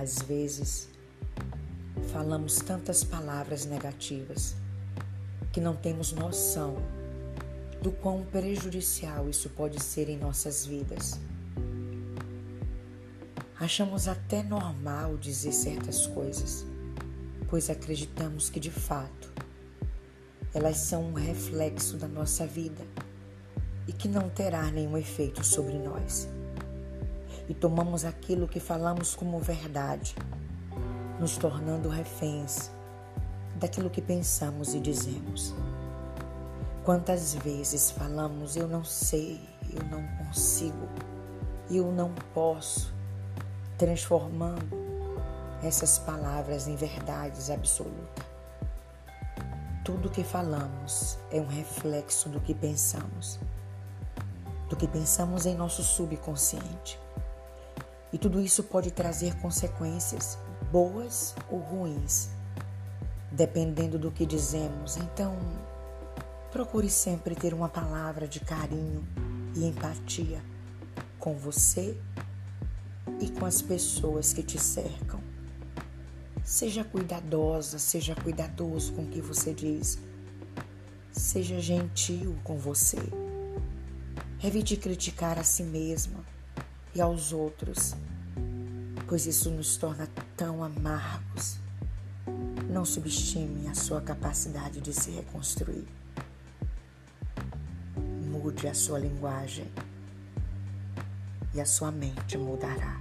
às vezes, falamos tantas palavras negativas que não temos noção do quão prejudicial isso pode ser em nossas vidas. Achamos até normal dizer certas coisas, pois acreditamos que de fato elas são um reflexo da nossa vida e que não terá nenhum efeito sobre nós. E tomamos aquilo que falamos como verdade, nos tornando reféns daquilo que pensamos e dizemos. Quantas vezes falamos eu não sei, eu não consigo, eu não posso, transformando essas palavras em verdades absolutas. Tudo que falamos é um reflexo do que pensamos, do que pensamos em nosso subconsciente. E tudo isso pode trazer consequências boas ou ruins, dependendo do que dizemos. Então, Procure sempre ter uma palavra de carinho e empatia com você e com as pessoas que te cercam. Seja cuidadosa, seja cuidadoso com o que você diz. Seja gentil com você. Evite criticar a si mesma e aos outros, pois isso nos torna tão amargos. Não subestime a sua capacidade de se reconstruir mude a sua linguagem e a sua mente mudará.